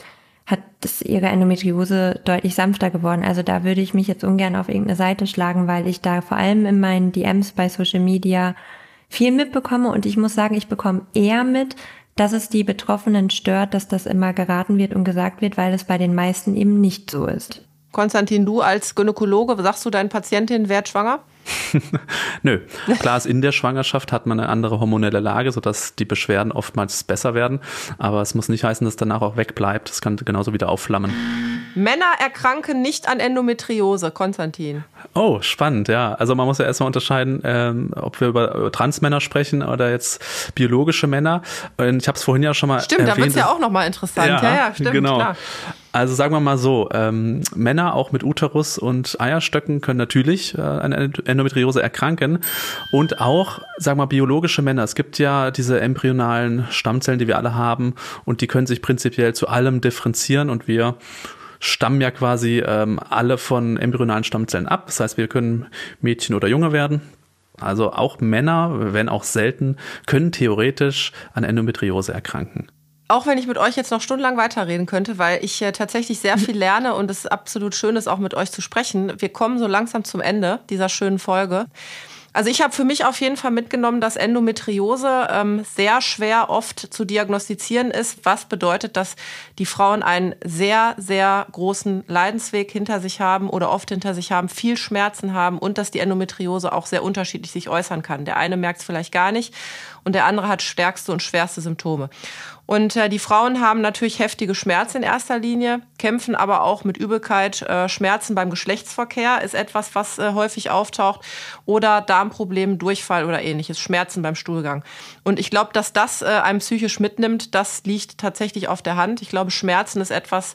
hat das ihre Endometriose deutlich sanfter geworden. Also da würde ich mich jetzt ungern auf irgendeine Seite schlagen, weil ich da vor allem in meinen DMs bei Social Media viel mitbekomme und ich muss sagen, ich bekomme eher mit, dass es die Betroffenen stört, dass das immer geraten wird und gesagt wird, weil es bei den meisten eben nicht so ist. Konstantin, du als Gynäkologe, sagst du deinen Patientinnen, werd schwanger? Nö. Klar ist, in der Schwangerschaft hat man eine andere hormonelle Lage, sodass die Beschwerden oftmals besser werden. Aber es muss nicht heißen, dass danach auch wegbleibt. Es kann genauso wieder aufflammen. Männer erkranken nicht an Endometriose, Konstantin. Oh, spannend, ja. Also man muss ja erstmal unterscheiden, ähm, ob wir über, über Transmänner sprechen oder jetzt biologische Männer. Und ich habe es vorhin ja schon mal Stimmt, erwähnt. da wird es ja auch nochmal interessant. Ja, ja, ja stimmt, genau. klar. Also sagen wir mal so, ähm, Männer auch mit Uterus und Eierstöcken können natürlich äh, an Endometriose erkranken und auch, sagen wir mal, biologische Männer. Es gibt ja diese embryonalen Stammzellen, die wir alle haben und die können sich prinzipiell zu allem differenzieren und wir stammen ja quasi ähm, alle von embryonalen Stammzellen ab. Das heißt, wir können Mädchen oder Junge werden. Also auch Männer, wenn auch selten, können theoretisch an Endometriose erkranken auch wenn ich mit euch jetzt noch stundenlang weiterreden könnte, weil ich äh, tatsächlich sehr viel lerne und es absolut schön ist, auch mit euch zu sprechen. Wir kommen so langsam zum Ende dieser schönen Folge. Also ich habe für mich auf jeden Fall mitgenommen, dass Endometriose ähm, sehr schwer oft zu diagnostizieren ist, was bedeutet, dass die Frauen einen sehr, sehr großen Leidensweg hinter sich haben oder oft hinter sich haben, viel Schmerzen haben und dass die Endometriose auch sehr unterschiedlich sich äußern kann. Der eine merkt es vielleicht gar nicht und der andere hat stärkste und schwerste Symptome. Und äh, die Frauen haben natürlich heftige Schmerzen in erster Linie, kämpfen aber auch mit Übelkeit. Äh, Schmerzen beim Geschlechtsverkehr ist etwas, was äh, häufig auftaucht. Oder Darmprobleme, Durchfall oder ähnliches. Schmerzen beim Stuhlgang. Und ich glaube, dass das äh, einem psychisch mitnimmt, das liegt tatsächlich auf der Hand. Ich glaube, Schmerzen ist etwas,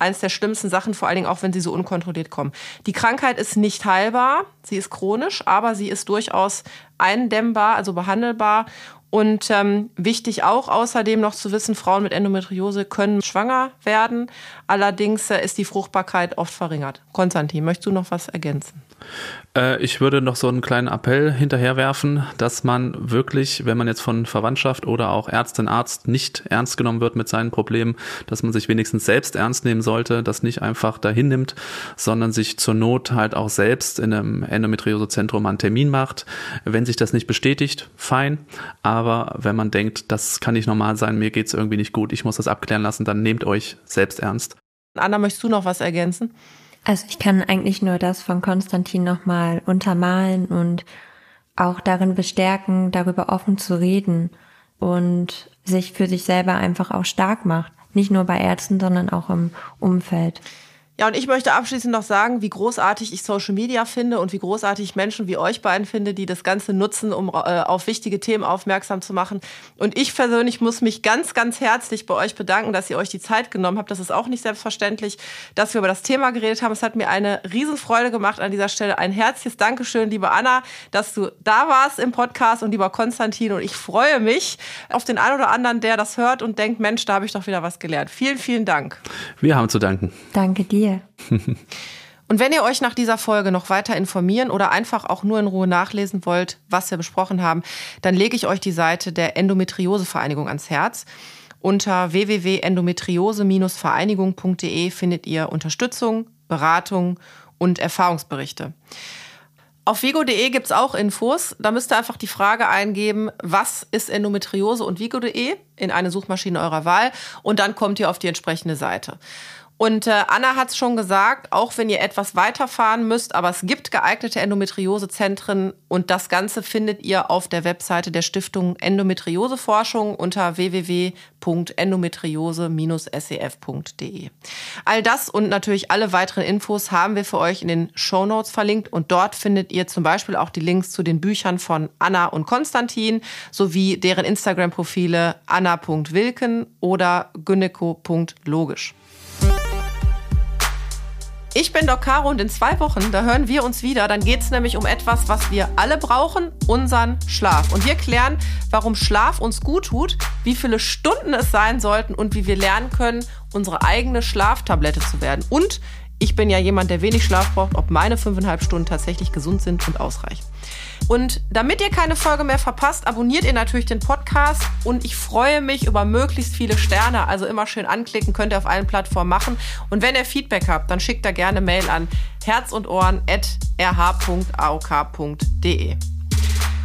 eines der schlimmsten Sachen, vor allen Dingen auch, wenn sie so unkontrolliert kommen. Die Krankheit ist nicht heilbar, sie ist chronisch, aber sie ist durchaus eindämmbar, also behandelbar. Und ähm, wichtig auch außerdem noch zu wissen, Frauen mit Endometriose können schwanger werden. Allerdings äh, ist die Fruchtbarkeit oft verringert. Konstantin, möchtest du noch was ergänzen? Äh, ich würde noch so einen kleinen Appell hinterherwerfen, dass man wirklich, wenn man jetzt von Verwandtschaft oder auch Ärztin, Arzt nicht ernst genommen wird mit seinen Problemen, dass man sich wenigstens selbst ernst nehmen sollte, das nicht einfach dahin nimmt, sondern sich zur Not halt auch selbst in einem Endometriosezentrum einen Termin macht. Wenn sich das nicht bestätigt, fein. Aber wenn man denkt, das kann nicht normal sein, mir geht's irgendwie nicht gut, ich muss das abklären lassen, dann nehmt euch selbst ernst. Anna, möchtest du noch was ergänzen? Also ich kann eigentlich nur das von Konstantin nochmal untermalen und auch darin bestärken, darüber offen zu reden und sich für sich selber einfach auch stark macht. Nicht nur bei Ärzten, sondern auch im Umfeld. Ja, und ich möchte abschließend noch sagen, wie großartig ich Social Media finde und wie großartig ich Menschen wie euch beiden finde, die das Ganze nutzen, um äh, auf wichtige Themen aufmerksam zu machen. Und ich persönlich muss mich ganz, ganz herzlich bei euch bedanken, dass ihr euch die Zeit genommen habt. Das ist auch nicht selbstverständlich, dass wir über das Thema geredet haben. Es hat mir eine Riesenfreude gemacht an dieser Stelle. Ein herzliches Dankeschön, liebe Anna, dass du da warst im Podcast und lieber Konstantin. Und ich freue mich auf den einen oder anderen, der das hört und denkt, Mensch, da habe ich doch wieder was gelernt. Vielen, vielen Dank. Wir haben zu danken. Danke dir dir. Und wenn ihr euch nach dieser Folge noch weiter informieren oder einfach auch nur in Ruhe nachlesen wollt, was wir besprochen haben, dann lege ich euch die Seite der Endometriose-Vereinigung ans Herz. Unter www.endometriose-vereinigung.de findet ihr Unterstützung, Beratung und Erfahrungsberichte. Auf vigo.de gibt's auch Infos. Da müsst ihr einfach die Frage eingeben, was ist Endometriose und vigo.de in eine Suchmaschine eurer Wahl und dann kommt ihr auf die entsprechende Seite. Und äh, Anna hat es schon gesagt, auch wenn ihr etwas weiterfahren müsst, aber es gibt geeignete Endometriosezentren und das Ganze findet ihr auf der Webseite der Stiftung Endometrioseforschung unter www.endometriose-sef.de. All das und natürlich alle weiteren Infos haben wir für euch in den Show Notes verlinkt und dort findet ihr zum Beispiel auch die Links zu den Büchern von Anna und Konstantin sowie deren Instagram-Profile anna.wilken oder gyneko.logisch. Ich bin Doc Caro und in zwei Wochen, da hören wir uns wieder. Dann geht es nämlich um etwas, was wir alle brauchen, unseren Schlaf. Und wir klären, warum Schlaf uns gut tut, wie viele Stunden es sein sollten und wie wir lernen können, unsere eigene Schlaftablette zu werden. Und ich bin ja jemand, der wenig Schlaf braucht, ob meine fünfeinhalb Stunden tatsächlich gesund sind und ausreichen. Und damit ihr keine Folge mehr verpasst, abonniert ihr natürlich den Podcast und ich freue mich über möglichst viele Sterne. Also immer schön anklicken, könnt ihr auf allen Plattformen machen. Und wenn ihr Feedback habt, dann schickt da gerne Mail an herz und.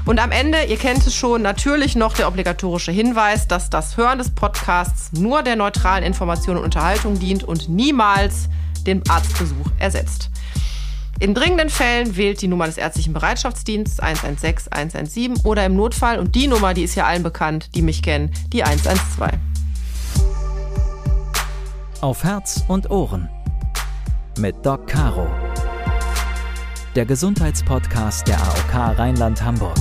Und am Ende, ihr kennt es schon, natürlich noch der obligatorische Hinweis, dass das Hören des Podcasts nur der neutralen Information und Unterhaltung dient und niemals den Arztbesuch ersetzt. In dringenden Fällen wählt die Nummer des ärztlichen Bereitschaftsdienstes 116 117 oder im Notfall, und die Nummer, die ist ja allen bekannt, die mich kennen, die 112. Auf Herz und Ohren mit Doc Caro. Der Gesundheitspodcast der AOK Rheinland-Hamburg.